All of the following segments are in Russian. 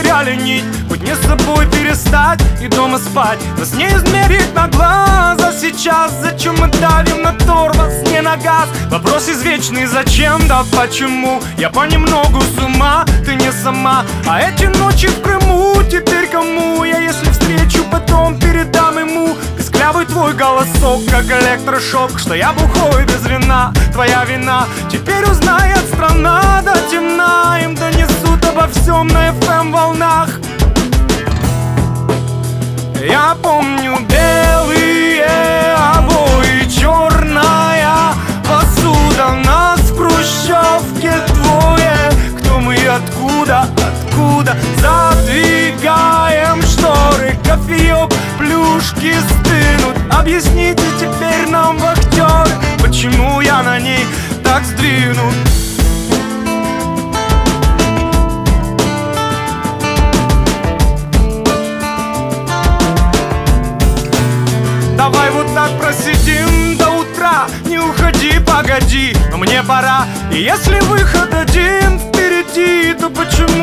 потеряли нить. Быть не с собой перестать и дома спать. Нас не измерить на глаза сейчас. Зачем мы давим на тормоз, не на газ? Вопрос извечный, зачем, да почему? Я понемногу с ума, ты не сама. А эти ночи в Крыму теперь кому? Я если встречу, потом передам ему. Песклявый твой голосок, как электрошок Что я бухой без вина, твоя вина. Теперь узнает страна до темна плюшки стынут. Объясните теперь нам, вахтеры Почему я на ней так сдвинут Давай вот так просидим до утра. Не уходи, погоди, но мне пора. И если выход один впереди То почему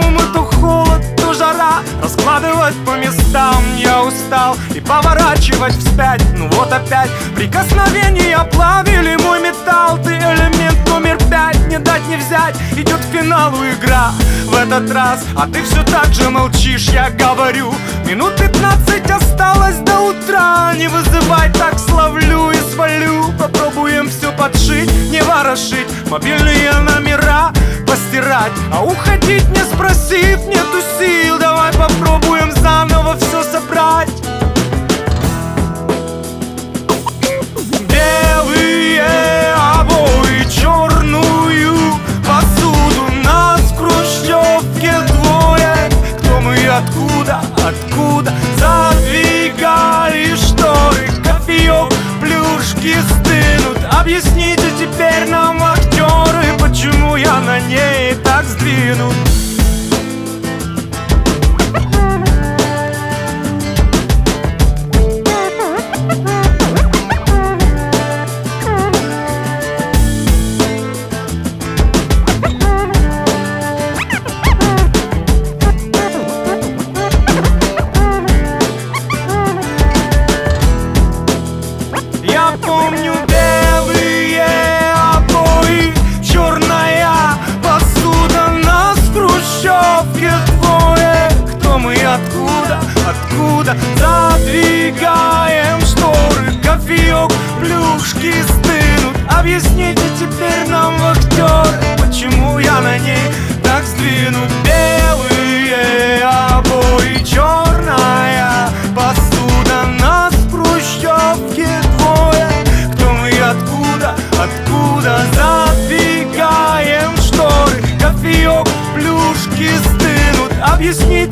Раскладывать по местам я устал. И поворачивать вспять, ну вот опять. Прикосновения плавили мой металл. Ты элемент номер пять, не дать не взять. Идет к финалу игра в этот раз. А ты все так же молчишь, я говорю. Минут пятнадцать осталось до утра. Не вызывай, так словлю и свалю. Попробуем все подшить, не ворошить. Мобильные номера постирать А уходить не спросив, нету сил. Давай попробуем заново все собрать. Белые обои, черную посуду Нас в хрущевке двое. Кто мы и откуда, откуда Задвигали шторы Кофеек, плюшки стынут. Объясните теперь нам, актеры я на ней так сдвинут теперь нам, вахтеры Почему я на ней так сдвинут Белые обои, черная посуда Нас в хрущевке двое. Кто мы откуда, откуда Задвигаем шторы? Кофеек, плюшки стынут. Объясни